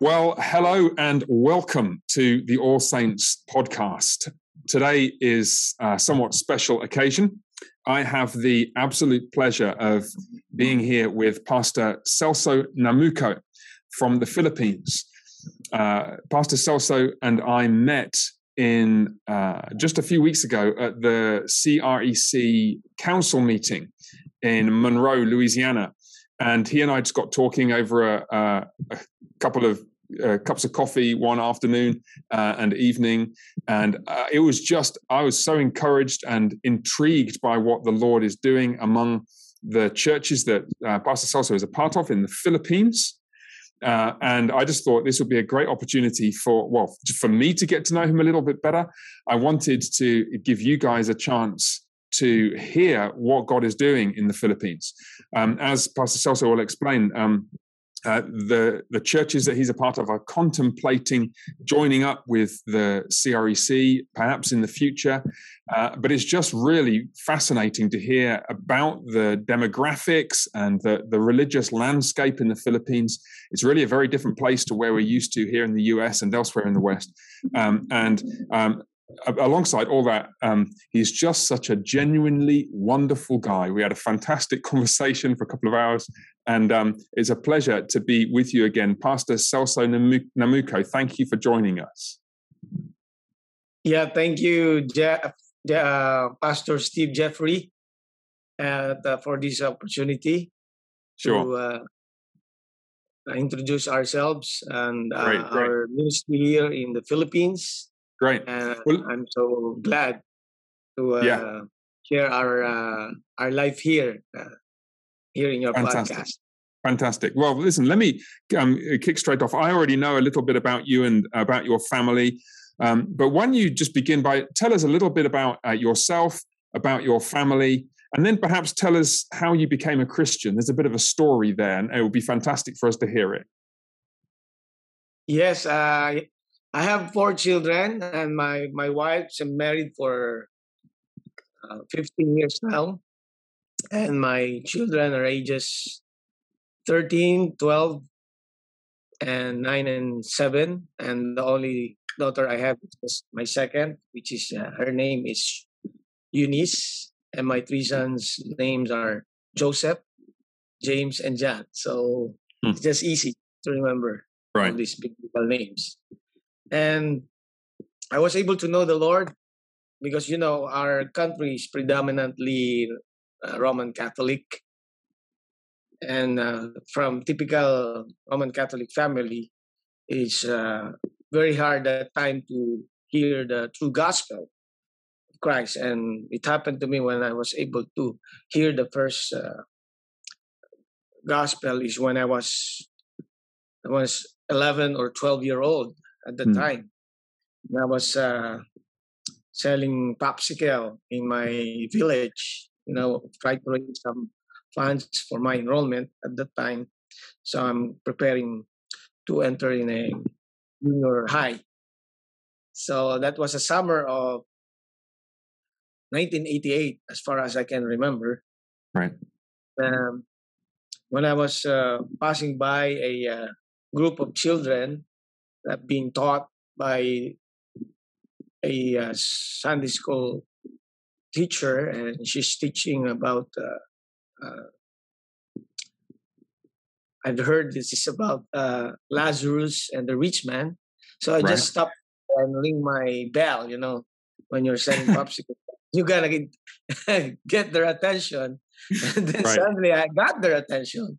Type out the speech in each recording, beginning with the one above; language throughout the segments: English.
Well, hello and welcome to the All Saints podcast. Today is a somewhat special occasion. I have the absolute pleasure of being here with Pastor Celso Namuco from the Philippines. Uh, Pastor Celso and I met in uh, just a few weeks ago at the CREC council meeting in Monroe, Louisiana. And he and I just got talking over a, a, couple of uh, cups of coffee one afternoon uh, and evening. And uh, it was just, I was so encouraged and intrigued by what the Lord is doing among the churches that uh, Pastor Celso is a part of in the Philippines. Uh, and I just thought this would be a great opportunity for, well, for me to get to know him a little bit better. I wanted to give you guys a chance to hear what God is doing in the Philippines. Um, as Pastor Celso will explain, um, uh, the the churches that he's a part of are contemplating joining up with the CREC, perhaps in the future. Uh, but it's just really fascinating to hear about the demographics and the, the religious landscape in the Philippines. It's really a very different place to where we're used to here in the US and elsewhere in the West. Um, and um, alongside all that, um, he's just such a genuinely wonderful guy. We had a fantastic conversation for a couple of hours, and um, it's a pleasure to be with you again. Pastor Celso Namuco, thank you for joining us. Yeah, thank you, Jeff, uh, Pastor Steve Jeffery, uh, for this opportunity sure. to uh, introduce ourselves and uh, great, great. our ministry here in the Philippines. Great. And well, I'm so glad to yeah. Uh, share our uh, our life here here in your Fantastic. podcast. Fantastic. Well, listen, let me um, kick straight off. I already know a little bit about you and about your family, um, but why don't you just begin by tell us a little bit about uh, yourself, about your family, and then perhaps tell us how you became a Christian. There's a bit of a story there, and it would be fantastic for us to hear it. Yes, uh, I have four children, and my my wife's married for uh, 15 years now and my children are ages 13 12 and 9 and 7 and the only daughter i have is my second which is uh, her name is eunice and my three sons names are joseph james and john so hmm. it's just easy to remember right. all these beautiful names and i was able to know the lord because you know our country is predominantly uh, Roman Catholic, and uh, from typical Roman Catholic family, it's uh, very hard at time to hear the true gospel of Christ. And it happened to me when I was able to hear the first uh, gospel is when I was I was 11 or 12 year old at the mm. time. I was uh, selling popsicle in my village you know, try to raise some funds for my enrollment at that time. So I'm preparing to enter in a junior high. So that was a summer of 1988, as far as I can remember. Right. Um, when I was uh, passing by a uh, group of children that being taught by a uh, Sunday school teacher and she's teaching about uh, uh, I've heard this is about uh, Lazarus and the rich man. So I right. just stopped and ring my bell, you know, when you're selling popsicles. you gotta get, get their attention. And then right. suddenly I got their attention.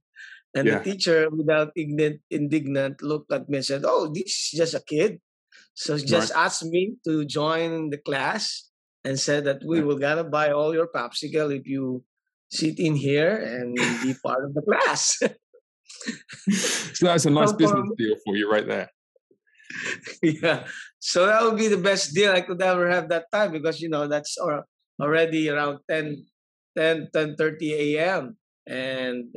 And yeah. the teacher, without indignant, indignant, looked at me and said, Oh, this is just a kid. So just right. asked me to join the class and said that we will gonna buy all your popsicle if you sit in here and be part of the class. so that's a nice so, business deal for you right there. Yeah. So that would be the best deal I could ever have that time because you know that's already around 10 10 10 30 a.m. and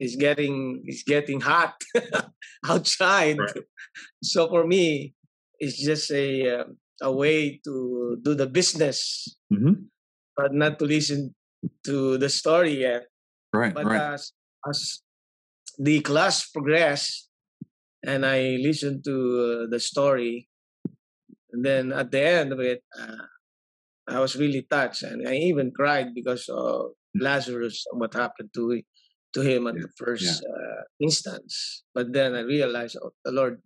it's getting it's getting hot outside. Right. So for me, it's just a um, a way to do the business, mm-hmm. but not to listen to the story yet. Right. But right. as as the class progressed, and I listened to uh, the story. And then at the end of it, uh, I was really touched, and I even cried because of mm. Lazarus and what happened to to him at yeah. the first yeah. uh, instance. But then I realized, oh, the Lord,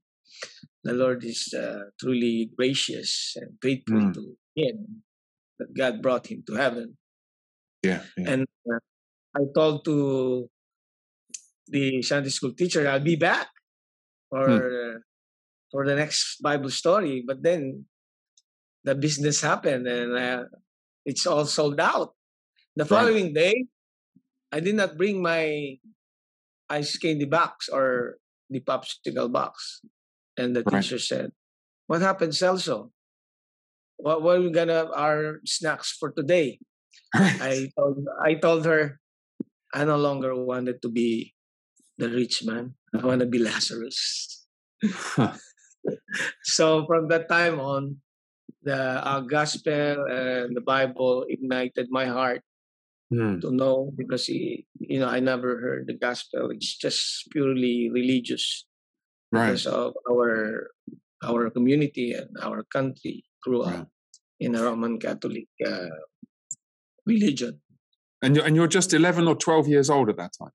the Lord is uh, truly gracious and faithful mm. to him. That God brought him to heaven. Yeah, yeah. and uh, I told to the Sunday school teacher, I'll be back for hmm. for the next Bible story. But then the business happened and uh, it's all sold out. The following day, I did not bring my ice candy box or the popsicle box. And the right. teacher said, What happened, Celso? What, what are we gonna have our snacks for today? I told I told her I no longer wanted to be the rich man. I want to be Lazarus. so from that time on, the uh, gospel and the Bible ignited my heart mm. to know because he, you know I never heard the gospel. It's just purely religious right. because of our our community and our country grew up in a Roman Catholic uh, religion. And you're, and you're just 11 or 12 years old at that time.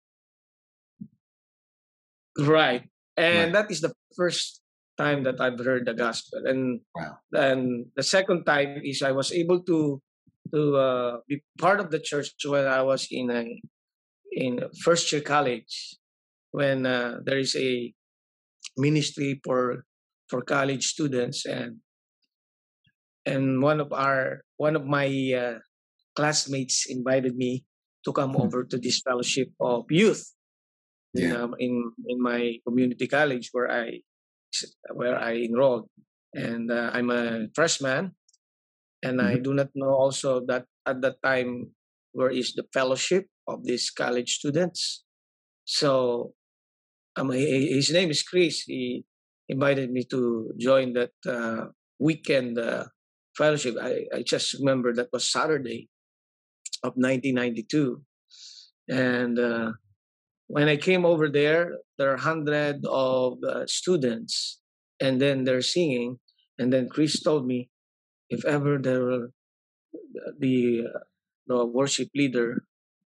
Right. And right. that is the first time that I've heard the gospel. And wow. and the second time is I was able to to uh, be part of the church when I was in a in first year college when uh, there is a ministry for for college students and and one of our one of my uh, classmates invited me to come hmm. over to this fellowship of youth in, um, in in my community college where I where I enrolled, and uh, I'm a freshman, and mm-hmm. I do not know also that at that time where is the fellowship of these college students. So, um, his name is Chris. He invited me to join that uh, weekend uh, fellowship. I, I just remember that was Saturday of 1992, and uh, when I came over there, there are hundred of uh, students, and then they're singing. And then Chris told me, if ever there will, the uh, the worship leader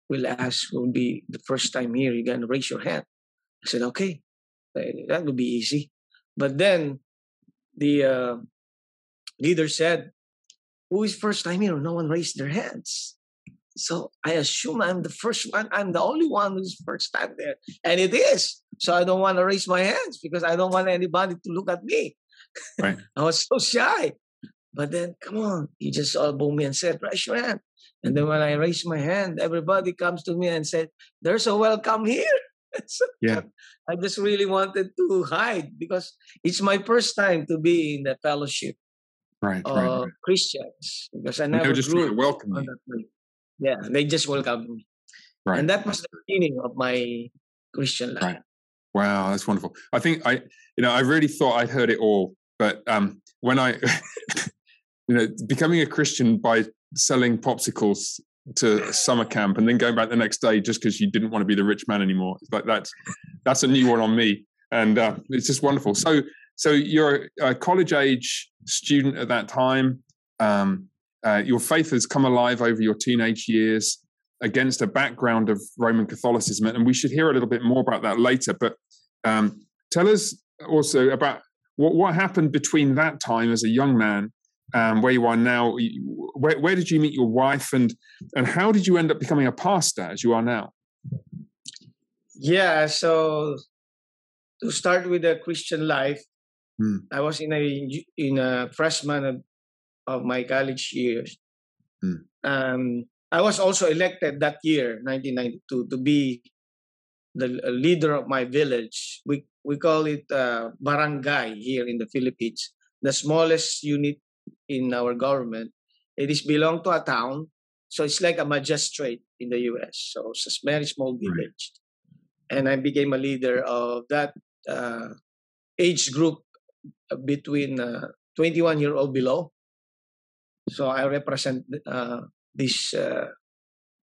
will ask, will be the first time here, you can raise your hand. I said, okay, that would be easy. But then the uh, leader said, who is first time here? No one raised their hands. So I assume I'm the first one. I'm the only one who's first time there. And it is. So I don't want to raise my hands because I don't want anybody to look at me. Right. I was so shy. But then, come on, he just elbowed me and said, raise your hand. And then when I raised my hand, everybody comes to me and said, there's a welcome here. so yeah. I just really wanted to hide because it's my first time to be in the fellowship right, of right, right. Christians because I never just grew welcome. Yeah, they just welcomed me. Right. And that was the beginning of my Christian life. Right. Wow, that's wonderful. I think I, you know, I really thought I'd heard it all, but um, when I, you know, becoming a Christian by selling popsicles to summer camp and then going back the next day just because you didn't want to be the rich man anymore, like that's that's a new one on me, and uh, it's just wonderful. So, so you're a college age student at that time. Um, uh, your faith has come alive over your teenage years against a background of Roman Catholicism, and we should hear a little bit more about that later. But um, tell us also about what, what happened between that time as a young man, um, where you are now. Where, where did you meet your wife, and and how did you end up becoming a pastor as you are now? Yeah, so to start with the Christian life, hmm. I was in a in a freshman of my college years. Hmm. Um, I was also elected that year, 1992, to be the leader of my village. We we call it uh, barangay here in the Philippines, the smallest unit in our government. It is belong to a town, so it's like a magistrate in the U.S. So it's a very small village, right. and I became a leader of that uh, age group between uh, 21 year old below so I represent uh, this uh,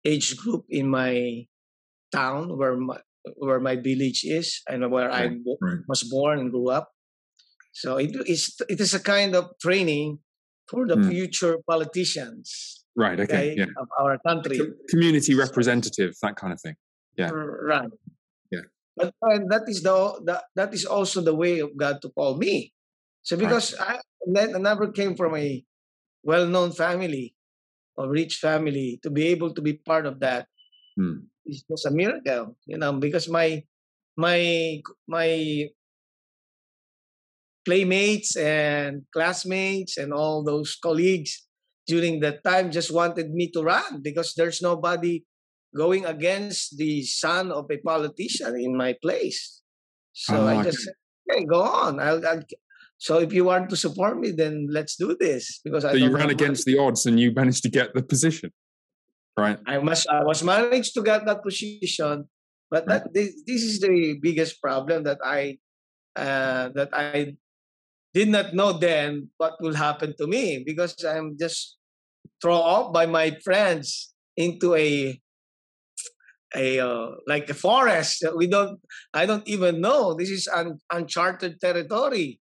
age group in my town where my, where my village is and where right, I was born and grew up. So it is it is a kind of training for the mm. future politicians. Right. Okay. okay yeah. Of our country. Community representative, that kind of thing. Yeah. Right. Yeah. But and that is the, the that is also the way of God to call me. So because right. I, never came from a well-known family or rich family to be able to be part of that hmm. is just a miracle, you know, because my my my playmates and classmates and all those colleagues during that time just wanted me to run because there's nobody going against the son of a politician in my place. So oh, I just said, hey, go on. I'll, I'll, so if you want to support me, then let's do this because so I. you ran against money. the odds and you managed to get the position, right? I must. I was managed to get that position, but right. that this, this is the biggest problem that I uh, that I did not know then what will happen to me because I'm just thrown off by my friends into a a uh, like a forest. We don't. I don't even know. This is un, uncharted territory.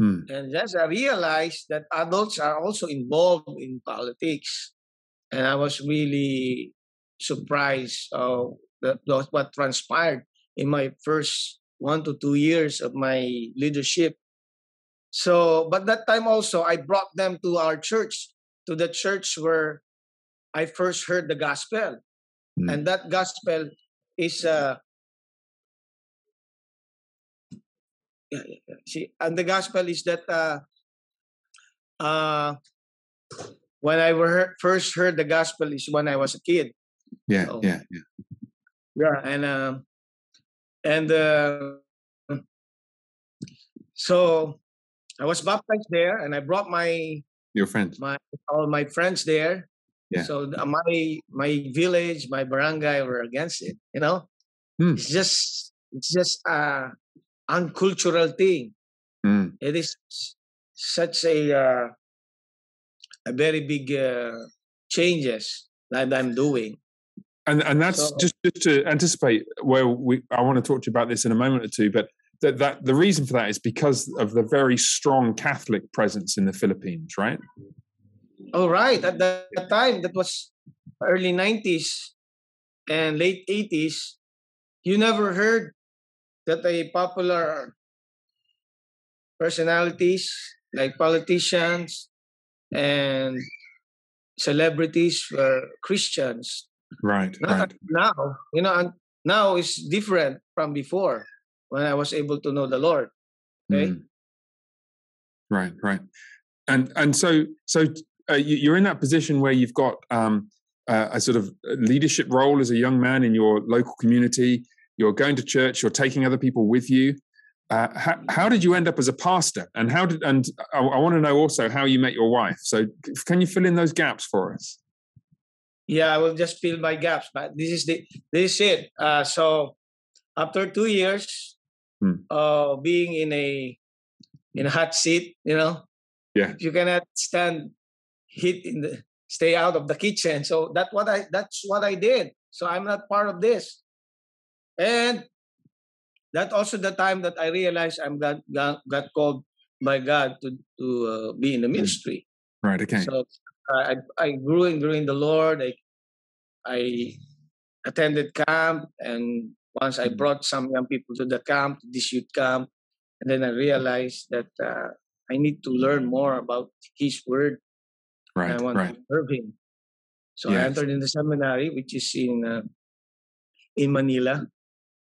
Hmm. And just I realized that adults are also involved in politics, and I was really surprised of that, what transpired in my first one to two years of my leadership so, but that time also, I brought them to our church, to the church where I first heard the gospel. Mm. And that gospel is, uh, yeah, yeah, see, and the gospel is that uh, uh, when I were, first heard the gospel is when I was a kid. Yeah, so, yeah, yeah. Yeah, and uh, and uh, so I was baptized there, and I brought my your friends, my all my friends there. Yeah. So my my village, my barangay were against it. You know, mm. it's just it's just a uncultural thing. Mm. It is such a uh, a very big uh, changes that I'm doing. And and that's so, just, just to anticipate where we I want to talk to you about this in a moment or two, but that, that the reason for that is because of the very strong Catholic presence in the Philippines, right? Oh, right. At that time, that was early 90s and late 80s, you never heard that a popular personalities like politicians and celebrities were Christians. Right. Not right. Now, you know, now it's different from before when I was able to know the Lord. Okay. Mm. Right, right, and and so so uh, you're in that position where you've got um, uh, a sort of leadership role as a young man in your local community. You're going to church. You're taking other people with you. Uh, how, how, did you end up as a pastor? And how did and I, I want to know also how you met your wife. So can you fill in those gaps for us? Yeah, I will just fill my gaps. But this is the this is it. Uh, so after two years, hmm. uh, being in a in a hot seat, you know. Yeah. You cannot stand heat in the stay out of the kitchen. So that's what I that's what I did. So I'm not part of this. And that also the time that I realized I'm got got, got called by God to to uh, be in the hmm. ministry. Right. Okay. So I I grew and grew in the Lord. I I attended camp and once I mm. brought some young people to the camp, to this youth camp, and then I realized that uh, I need to learn more about His Word. Right, I want right. to serve Him. So yes. I entered in the seminary, which is in uh, in Manila.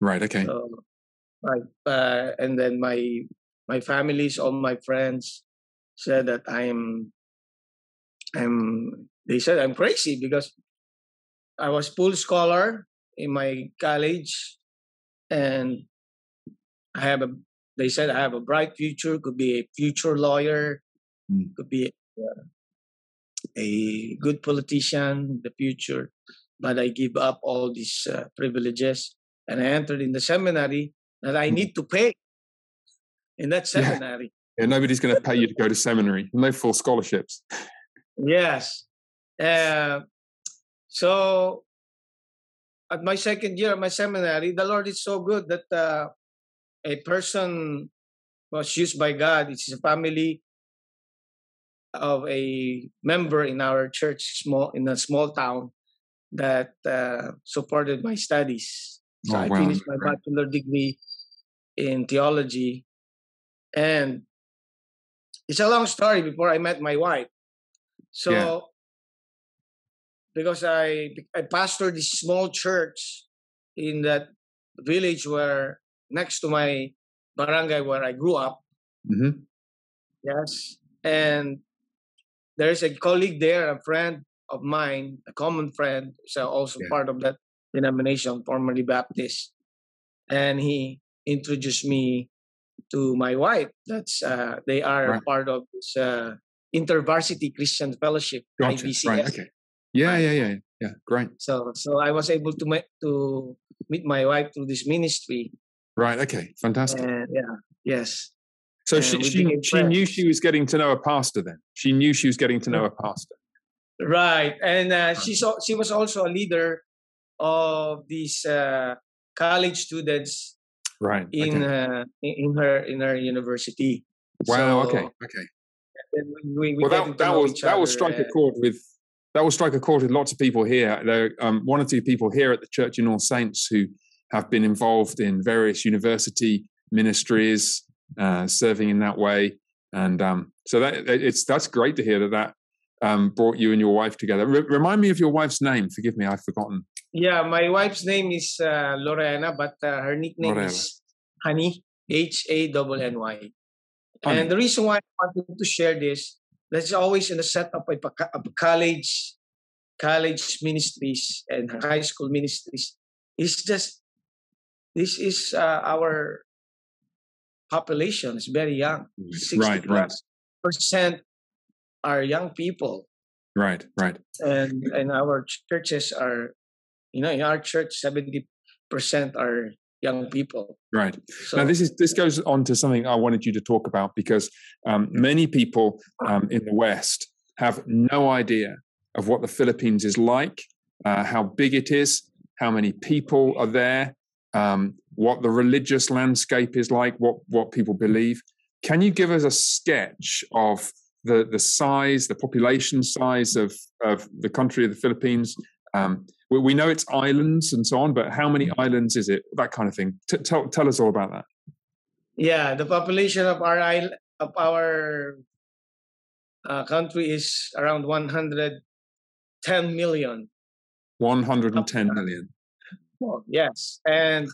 Right. Okay. So, right. Uh, and then my my families, all my friends, said that I'm I'm. They said I'm crazy because I was full scholar in my college, and I have a. They said I have a bright future. Could be a future lawyer. Mm. Could be a, a, good politician in the future. But I give up all these uh, privileges, and I entered in the seminary that I hmm. need to pay. In that seminary. Yeah, yeah nobody's going to pay you to go to seminary. No full scholarships. Yes. Uh, so at my second year of my seminary, the Lord is so good that uh, a person was used by God. It's a family of a member in our church, small in a small town, that uh, supported my studies. So Oh, I wow. finished my bachelor degree in theology, and it's a long story before I met my wife. So, Yeah. Because I I pastored this small church in that village where next to my barangay where I grew up. hmm Yes, and there's a colleague there, a friend of mine, a common friend, so also Yeah. part of that denomination, formerly Baptist, and he introduced me to my wife. That's uh, they are Right. part of this uh, InterVarsity Christian Fellowship, Gotcha. IVCF. Right. Okay. Yeah. Yeah. Yeah. Yeah. Great. So, so I was able to meet to meet my wife through this ministry, Right. Okay. Fantastic. and yeah, yes, So and she she, she knew she was getting to know a pastor. Then she knew she was getting to know a pastor. right. And uh, she's al- she was also a leader of these uh, college students Right. in okay. uh, in her in her university. Wow. So, okay. Okay. we, we Well, that, that will that other, strike a chord with that will strike a chord with lots of people here. There are um, one or two people here at the Church in All Saints who have been involved in various university ministries, uh, serving in that way, and um, so that it's that's great to hear that that um, brought you and your wife together. Re- remind me of your wife's name. Forgive me, I've forgotten. Yeah, my wife's name is uh, Lorena, but uh, her nickname Lorena. is Honey, H A N N Y. And the reason why I wanted to share this, that's always in the setup of, college, college ministries and high school ministries. It's just this is uh, our population is very young. Sixty Right, right, percent are young people, right, right. and and our churches are, you know, in our church, seventy percent are young people. Right. So now this is this goes on to something I wanted you to talk about because um, many people um, in the West have no idea of what the Philippines is like, uh, how big it is, how many people are there, um, what the religious landscape is like, what what people believe. Can you give us a sketch of the the size, the population size of of the country of the Philippines? Um, we, we know it's islands and so on, but how many islands is it? That kind of thing. T- tell tell us all about that. yeah, the population of our isl- of our uh, country is around one hundred ten million. 110 million. Oh, yes, and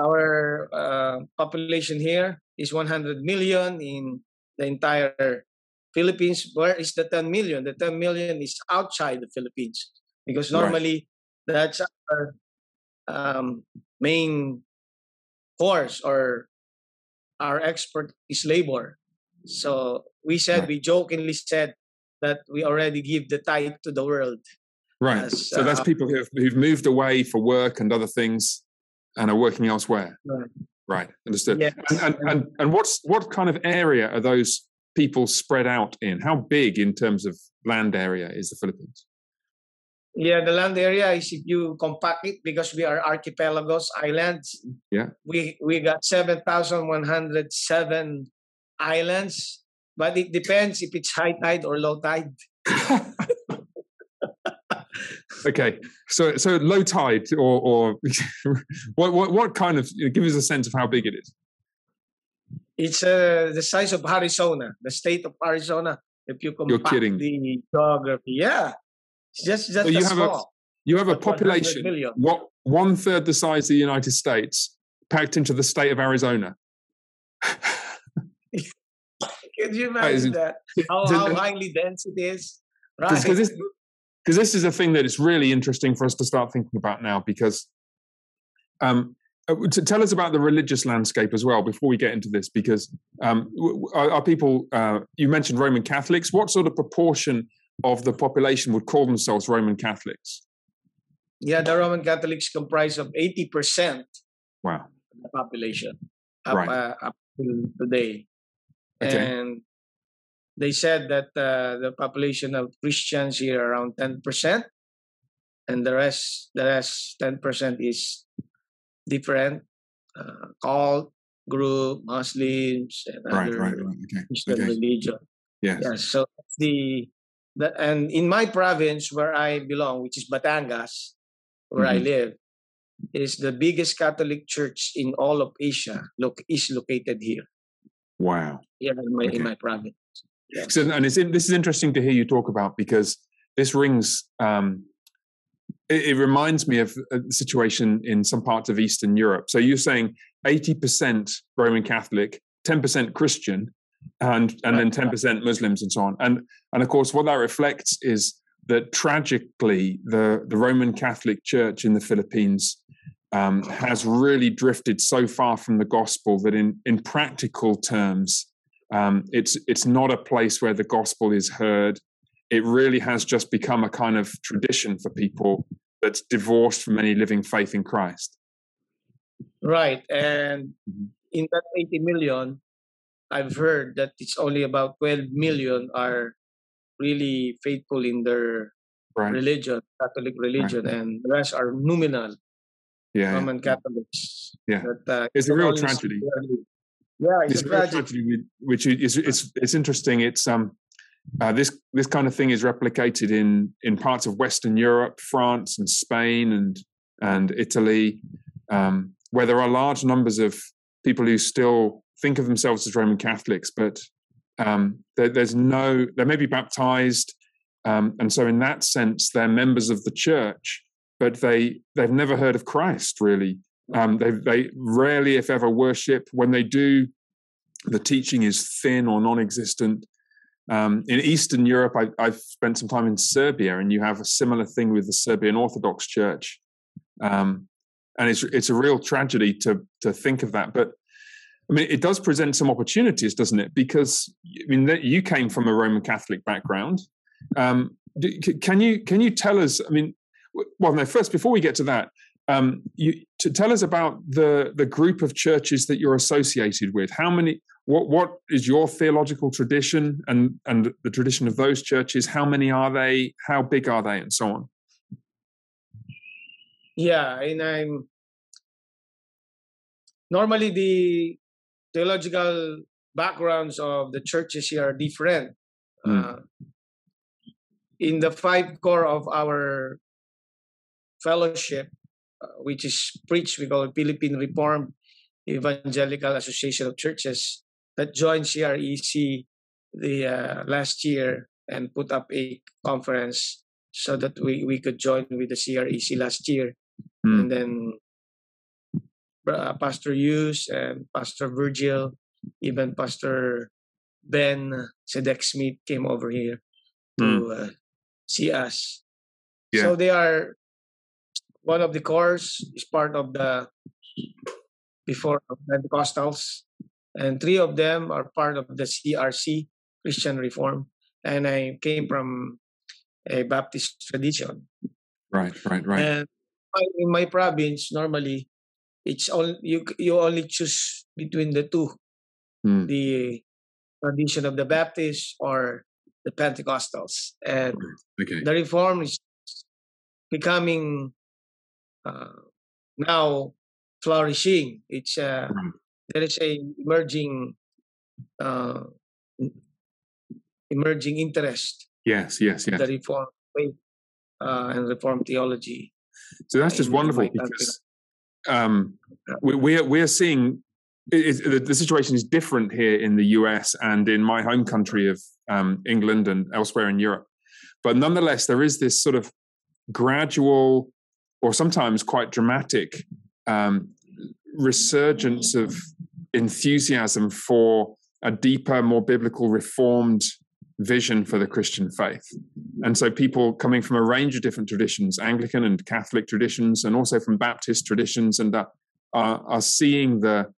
our uh, population here is 100 million in the entire Philippines. Where is the 10 million? The 10 million is outside the Philippines because Right. normally that's our um, main course or our expert is labor. So we said, Right. we jokingly said that we already give the tithe to the world. Right. Yes, so that's uh, people who've, who've moved away for work and other things and are working elsewhere. Right. Right. Understood. Yes. And, and, and, and what's, what kind of area are those people spread out in? How big in terms of land area is the Philippines? Yeah, the land area is if you compact it because we are archipelagos, islands. Yeah. We we got seven thousand one hundred seven islands, but it depends if it's high tide or low tide. okay. So, so low tide or, or what, what, what kind of, give us a sense of how big it is. It's uh, the size of Arizona, the state of Arizona. If you kidding. the geography, yeah, just just So you have a- You have a population, what one third the size of the United States, packed into the state of Arizona. Can you imagine that? How, how highly dense it is, right? Because this, this is a thing that is really interesting for us to start thinking about now. Because um, uh, to tell us about the religious landscape as well before we get into this, because um, are, are people? Uh, you mentioned Roman Catholics. What sort of proportion of the population would call themselves Roman Catholics? Yeah, the Roman Catholics comprise of 80% Wow. of the population up, Right. uh, up till today. Okay. And they said that uh, the population of Christians here around 10%. and the rest the rest ten percent is different uh, cult group, Muslims, and right, other right, right. Okay. Christian okay. religion. Yes. Yeah, so the the and in my province where I belong, which is Batangas, where I Mhm. live, is the biggest Catholic church in all of Asia. Look, is located here. Wow. Yeah, in my Okay. in my province. So, and it's this is interesting to hear you talk about because this rings. Um, it, it reminds me of a situation in some parts of Eastern Europe. So you're saying 80% Roman Catholic, 10% Christian, and and then 10% Muslims and so on. And and of course, what that reflects is that tragically, the the Roman Catholic Church in the Philippines um, has really drifted so far from the gospel that in in practical terms um, it's it's not a place where the gospel is heard. It really has just become a kind of tradition for people that's divorced from any living faith in Christ. Right, and Mhm. in that 80 million, I've heard that it's only about 12 million are really faithful in their Right? religion, Catholic religion, and the rest are nominal Yeah. Roman Catholics. Yeah. That, uh, It's a real tragedy. Yeah, it's, It's a a tragedy. tragedy, which is it's it's interesting. It's um uh, this this kind of thing is replicated in in parts of Western Europe, France and Spain and and Italy, um, where there are large numbers of people who still think of themselves as Roman Catholics, but um, there, there's no they may be baptized, um, and so in that sense they're members of the church, but they they've never heard of Christ really. Um, they they rarely, if ever, worship. When they do, the teaching is thin or non-existent. Um, in Eastern Europe, I, I've spent some time in Serbia, and you have a similar thing with the Serbian Orthodox Church, um, and it's it's a real tragedy to to think of that. But I mean, it does present some opportunities, doesn't it? Because I mean, you came from a Roman Catholic background. Um, can you can you tell us? I mean, well, no. First, before we get to that, um, you to tell us about the the group of churches that you're associated with. How many? What what is your theological tradition and and the tradition of those churches? How many are they? How big are they, and so on? Yeah, and I'm normally the theological backgrounds of the churches here are different. Mm. Uh, in the five core of our fellowship, uh, which is preached, we call it Philippine Reformed Evangelical Association of Churches, that joined CREC the uh, last year and put up a conference so that we, we could join with the CREC last year Mm. and then uh, Pastor Hughes and Pastor Virgil, even Pastor Ben Sedek Smith came over here to uh, see us. Yeah. So they are one of the cores is part of the before Pentecostals, and three of them are part of the CRC Christian Reform, and I came from a Baptist tradition. Right, right, right. And in my province, normally, it's all you. You only choose between the two: Mm. the tradition of the Baptists or the Pentecostals. And Okay. the Reform is becoming uh, now flourishing. It's uh, Right. there is a emerging uh, emerging interest Yes, yes, yes. the Reform faith uh, and Reform theology. So that's just wonderful because um, we, we're we're seeing it, it, the, the situation is different here in the US and in my home country of um, England and elsewhere in Europe, but nonetheless there is this sort of gradual or sometimes quite dramatic um, resurgence of enthusiasm for a deeper, more biblical, reformed vision for the Christian faith. And so people coming from a range of different traditions, Anglican and Catholic traditions, and also from Baptist traditions, and are, are seeing the,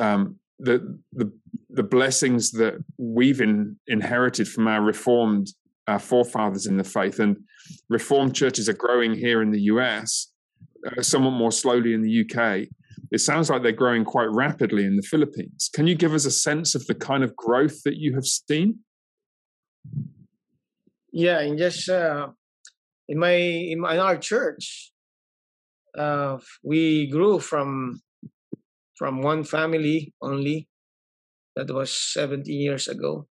um, the the the blessings that we've in, inherited from our Reformed uh, forefathers in the faith. And Reformed churches are growing here in the US, uh, somewhat more slowly in the UK. It sounds like they're growing quite rapidly in the Philippines. Can you give us a sense of the kind of growth that you have seen? Yeah, in just uh, in my in, my, in our church, uh, we grew from from one family only that was 17 years ago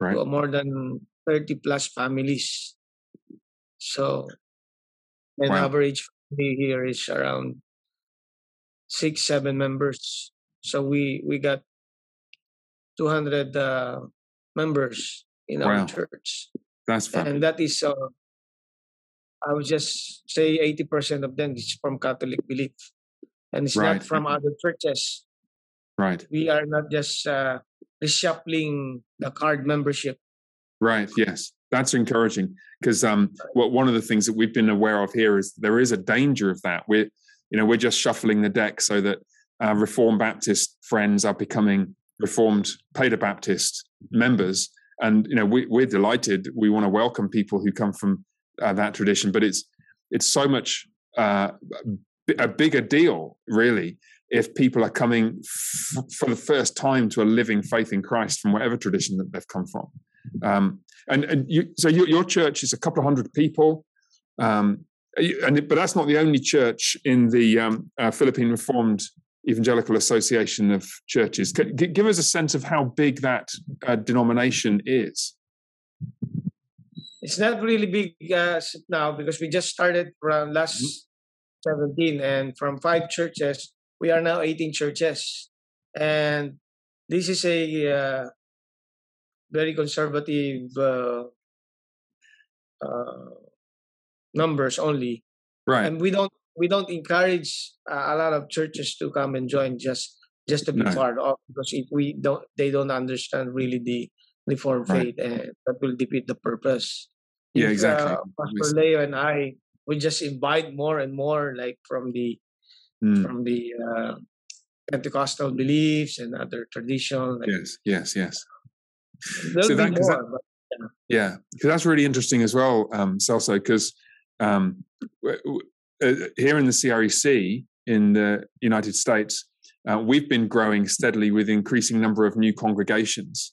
right. to more than 30 plus families. So, an wow. average family here is around six, seven members. So we we got 200 uh, members in wow. our church. That's. And that is, uh, I would just say 80% of them is from Catholic belief. And it's right. not from other churches. Right. We are not just uh, reshuffling the card membership. Right. Yes. That's encouraging because um, what one of the things that we've been aware of here is there is a danger of that. We're, you know, we're just shuffling the deck so that uh, Reformed Baptist friends are becoming Reformed Baptist members, and you know we, we're delighted. We want to welcome people who come from uh, that tradition, but it's it's so much uh, a bigger deal, really, if people are coming f- for the first time to a living faith in Christ from whatever tradition that they've come from. Um, and and you, so your, your church is a couple of hundred people, um, and but that's not the only church in the um, uh, Philippine Reformed Evangelical Association of Churches. give us a sense of how big that uh, denomination is. It's not really big uh, now because we just started from last mm-hmm. 17 and from five churches, we are now 18 churches. And this is a uh, very conservative uh, uh, numbers only. Right. And we don't we don't encourage uh, a lot of churches to come and join just just to be no. part of because if we don't they don't understand really the reformed right. faith and that will defeat the purpose yeah if, exactly uh, pastor leo and i we just invite more and more like from the mm. from the uh, pentecostal beliefs and other traditions like, yes yes yes so that, more, that, but, yeah because that's really interesting as well um because um, uh, here in the CREC in the United States, uh, we've been growing steadily with increasing number of new congregations.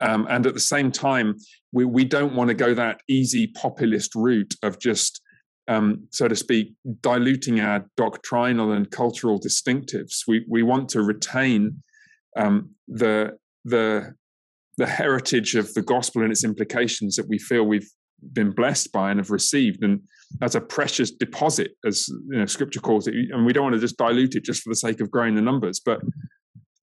Um, and at the same time, we, we don't want to go that easy populist route of just, um, so to speak, diluting our doctrinal and cultural distinctives. We, we want to retain um, the, the, the heritage of the gospel and its implications that we feel we've been blessed by and have received. And that's a precious deposit, as you know, Scripture calls it. And we don't want to just dilute it just for the sake of growing the numbers. But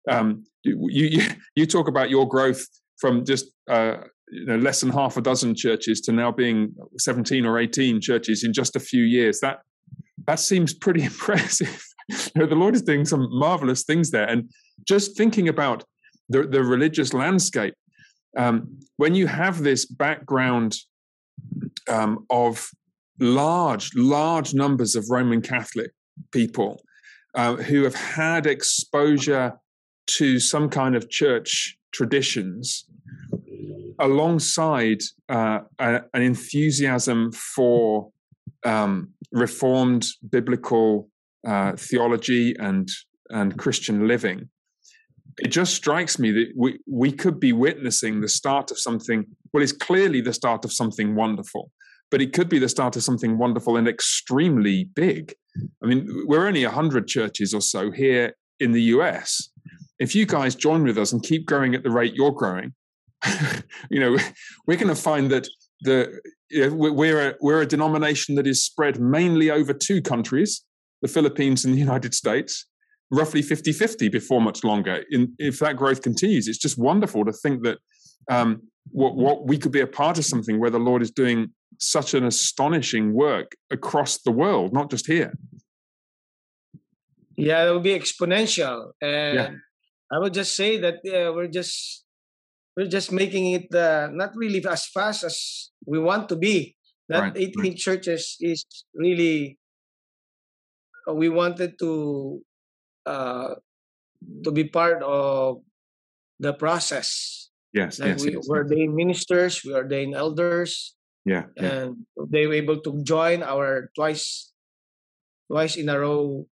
um, you, you, you talk about your growth from just uh, you know less than half a dozen churches to now being 17 or 18 churches in just a few years. That that seems pretty impressive. you know, the Lord is doing some marvelous things there. And just thinking about the, the religious landscape, um, when you have this background um, of large, large numbers of Roman Catholic people uh, who have had exposure to some kind of church traditions alongside uh, a, an enthusiasm for um, reformed biblical uh, theology and and Christian living. It just strikes me that we, we could be witnessing the start of something, well, it's clearly the start of something wonderful but it could be the start of something wonderful and extremely big. I mean, we're only 100 churches or so here in the US. If you guys join with us and keep growing at the rate you're growing, you know, we're going to find that the we're a, we're a denomination that is spread mainly over two countries, the Philippines and the United States, roughly 50-50 before much longer. In, if that growth continues, it's just wonderful to think that um, what, what we could be a part of something where the Lord is doing such an astonishing work across the world, not just here. Yeah, it will be exponential, and yeah. I would just say that yeah, we're just we're just making it uh, not really as fast as we want to be. That right. 18 right. churches is really uh, we wanted to uh, to be part of the process. Yes, like yes, we yes, were yes. ministers, we are ordained elders, yeah, and they were able to join our twice twice in a row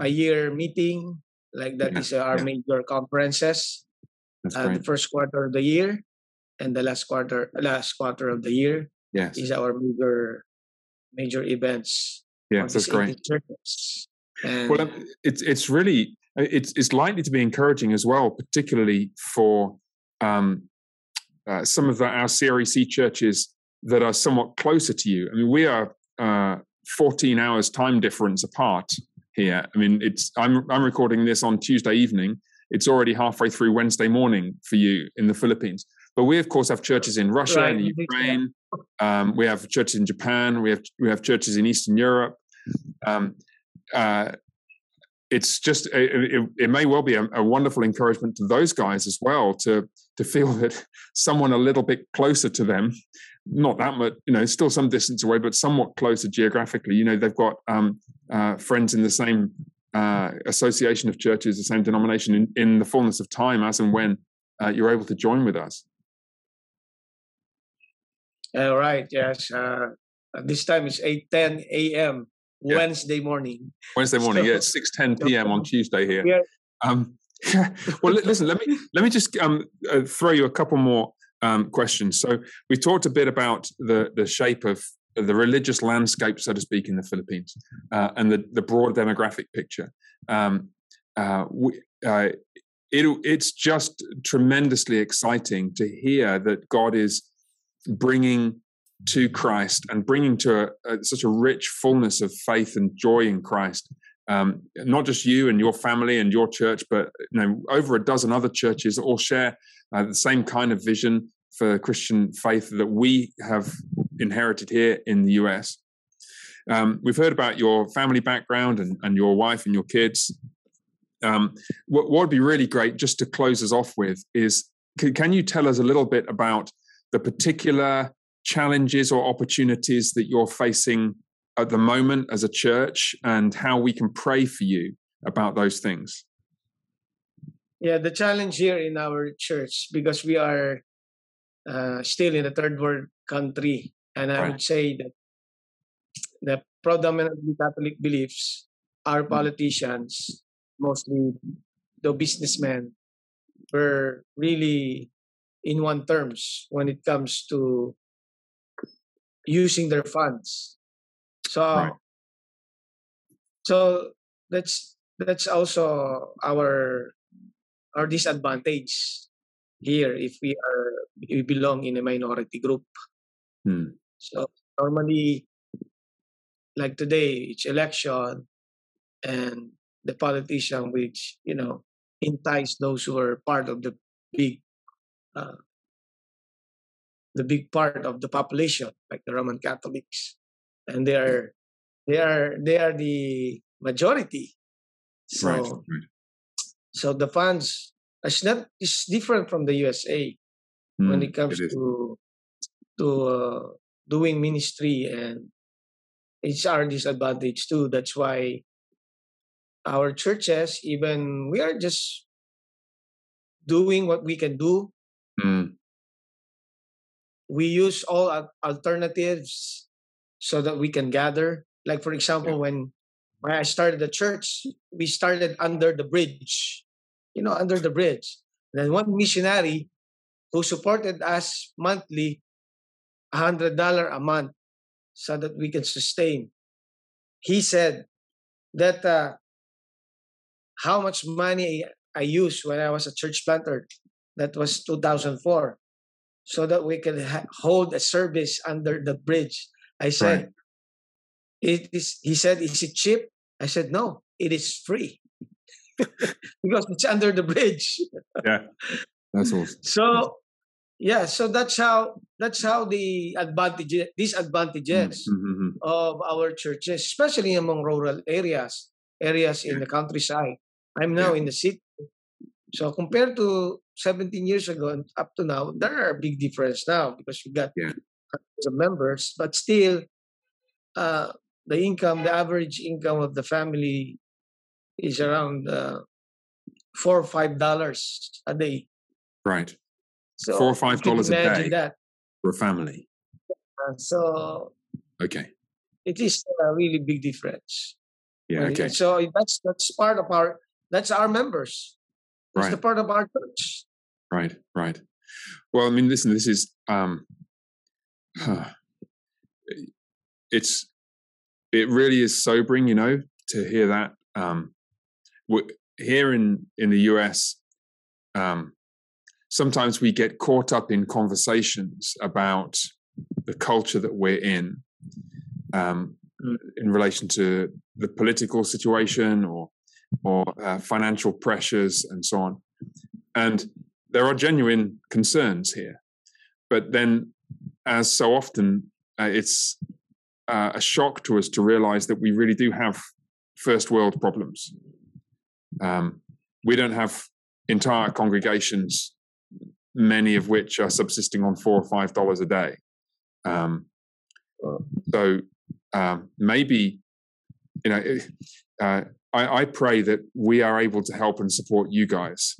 a year meeting like that yeah. is our yeah. major conferences uh, the first quarter of the year and the last quarter last quarter of the year Yes. is our major major events. Yes, that's great. And well, it's it's really it's it's likely to be encouraging as well, particularly for um, uh, some of the, our CREC churches that are somewhat closer to you. I mean, we are uh, 14 hours time difference apart here. I mean, it's I'm I'm recording this on Tuesday evening. It's already halfway through Wednesday morning for you in the Philippines. But we, of course, have churches in Russia right. and Ukraine. Um, we have churches in Japan. We have we have churches in Eastern Europe. Um, uh, it's just it, it, may well be a, a, wonderful encouragement to those guys as well to to feel that someone a little bit closer to them not that much you know still some distance away but somewhat closer geographically. You know they've got um, uh, friends in the same uh, association of churches the same denomination in, in the fullness of time as and when uh, you're able to join with us. All right yes uh, this time it's 8 10 a.m yeah. Wednesday morning. Wednesday morning, so, yeah, it's six ten p.m. on Tuesday here. Yeah. Um, well, listen, let me let me just um, uh, throw you a couple more um, questions. So we talked a bit about the the shape of the religious landscape, so to speak, in the Philippines, uh, and the the broad demographic picture. Um, uh, we, uh, it, it's just tremendously exciting to hear that God is bringing to Christ and bringing to a, a, such a rich fullness of faith and joy in Christ. Um, not just you and your family and your church, but you know, over a dozen other churches all share uh, the same kind of vision for Christian faith that we have inherited here in the US. Um, we've heard about your family background and, and your wife and your kids. Um, what, would be really great, just to close us off with, is can you tell us a little bit about the particular challenges or opportunities that you're facing at the moment as a church and how we can pray for you about those things? Yeah, the challenge here in our church, because we are uh, still in a third world country, and I right. would say that the predominantly Catholic beliefs, our mm-hmm. politicians, mostly the businessmen, were really in one terms when it comes to using their funds. So, right. so that's that's also our our disadvantage here if we are we belong in a minority group. Hmm. So normally, like today, it's election, and the politician which you know entice those who are part of the big uh, the big part of the population, like the Roman Catholics, and they are they are they are the majority. So, right. so the funds it's not it's different from the USA mm, when it comes it to to uh, doing ministry, and it's our disadvantage too. That's why our churches, even we are just doing what we can do. Mm we use all alternatives so that we can gather. Like for example, when when I started the church, we started under the bridge, you know, under the bridge. And then one missionary who supported us monthly, hundred dollar a month, so that we can sustain. He said that uh, how much money I used when I was a church planter. That was 2004 so that we can ha- hold a service under the bridge. I said, right. it is, he said, is it cheap? I said, no, it is free because it's under the bridge. yeah, that's awesome. So, yeah, so that's how that's how the advantages, disadvantages mm, mm-hmm. of our churches, especially among rural areas, areas in the countryside. I'm now yeah. in the city, so compared to 17 years ago and up to now, there are a big difference now because we got yeah. members, but still, uh, the income, the average income of the family is around uh, four or five dollars a day. Right. So four or five dollars a day that. for a family. Uh, so okay, it is a really big difference. Yeah. Okay. So that's that's part of our that's our members. It's right. the part of our church. Right, right. Well, I mean, listen, this is um, huh, it's it really is sobering, you know, to hear that. Um, here in in the US, um, sometimes we get caught up in conversations about the culture that we're in, um, in relation to the political situation or or uh, financial pressures and so on. And there are genuine concerns here, but then, as so often, uh, it's uh, a shock to us to realize that we really do have first world problems. Um, we don't have entire congregations, many of which are subsisting on four or five dollars a day. Um, so um, maybe, you know, uh, I, I pray that we are able to help and support you guys,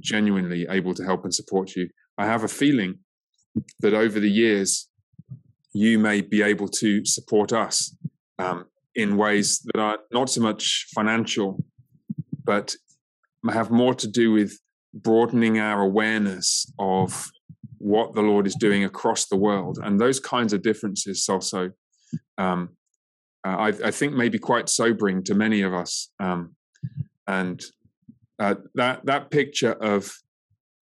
genuinely able to help and support you. I have a feeling that over the years, you may be able to support us um, in ways that are not so much financial, but have more to do with broadening our awareness of what the Lord is doing across the world. And those kinds of differences also, um, uh, I, I, think, may be quite sobering to many of us. Um, and uh, that that picture of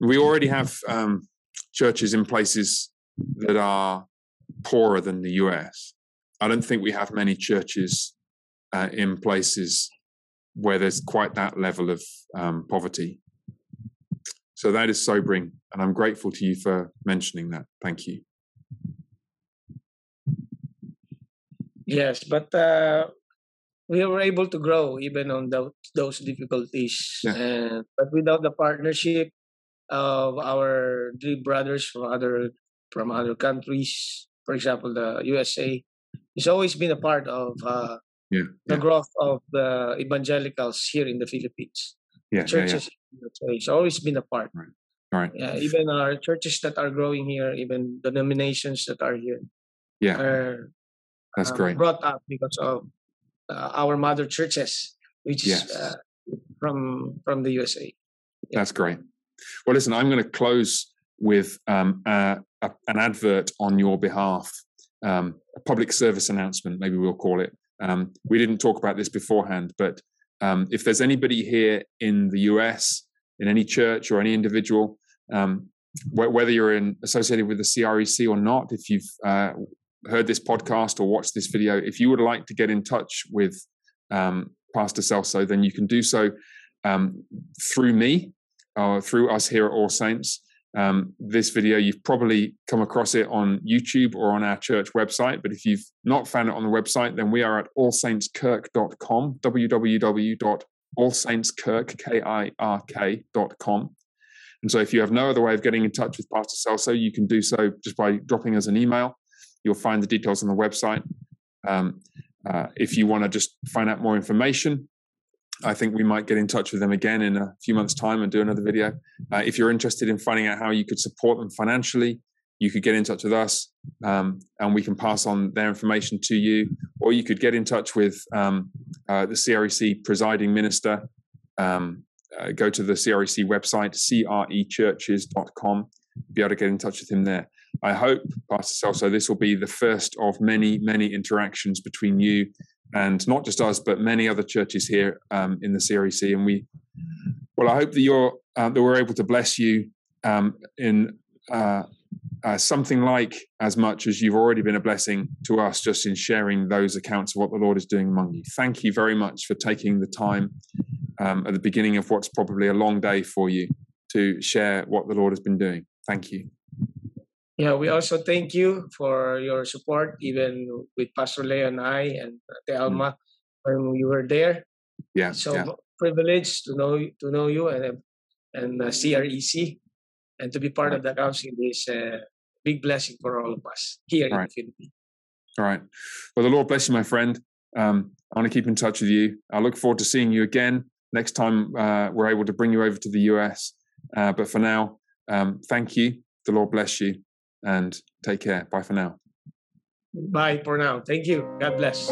we already have um, churches in places that are poorer than the US. I don't think we have many churches uh, in places where there's quite that level of um, poverty. So that is sobering, and I'm grateful to you for mentioning that. Thank you. Yes, but uh, we were able to grow even on the, those difficulties. Yeah. And, but without the partnership of our three brothers from other from other countries, for example, the USA, it's always been a part of uh, yeah, the yeah. growth of the evangelicals here in the Philippines. Yeah, churches yeah, yeah. it's always been a part. Right. All right. Yeah, even our churches that are growing here, even the denominations that are here, yeah, are that's uh, great. Brought up because of uh, our mother churches, which yes. is uh, from from the USA. Yeah. That's great. Well, listen, I'm going to close with um, a, a, an advert on your behalf, um, a public service announcement, maybe we'll call it. Um, we didn't talk about this beforehand, but um, if there's anybody here in the US, in any church or any individual, um, wh- whether you're in, associated with the CREC or not, if you've uh, heard this podcast or watched this video, if you would like to get in touch with um, Pastor Celso, then you can do so um, through me or through us here at All Saints um, this video. You've probably come across it on YouTube or on our church website. But if you've not found it on the website, then we are at allsaintskirk.com, www.allsaintskirk.com. And so if you have no other way of getting in touch with Pastor Celso, you can do so just by dropping us an email. You'll find the details on the website. Um, uh, if you want to just find out more information, I think we might get in touch with them again in a few months' time and do another video. Uh, if you're interested in finding out how you could support them financially, you could get in touch with us um, and we can pass on their information to you. Or you could get in touch with um, uh, the CREC presiding minister. Um, uh, go to the CREC website, crechurches.com, be able to get in touch with him there. I hope, Pastor Celso, this will be the first of many, many interactions between you and not just us, but many other churches here um, in the CREC. And we, well, I hope that you're uh, that we're able to bless you um, in uh, uh, something like as much as you've already been a blessing to us, just in sharing those accounts of what the Lord is doing among you. Thank you very much for taking the time um, at the beginning of what's probably a long day for you to share what the Lord has been doing. Thank you. Yeah, we also thank you for your support, even with Pastor Leo and I and the mm. Alma when we were there. Yeah, so yeah. privileged to know to know you and and uh, CREC and to be part right. of the council is a big blessing for all of us here all in right. the Philippines. All right. Well, the Lord bless you, my friend. Um, I want to keep in touch with you. I look forward to seeing you again next time uh, we're able to bring you over to the US. Uh, but for now, um, thank you. The Lord bless you and take care. Bye for now. Bye for now. Thank you. God bless.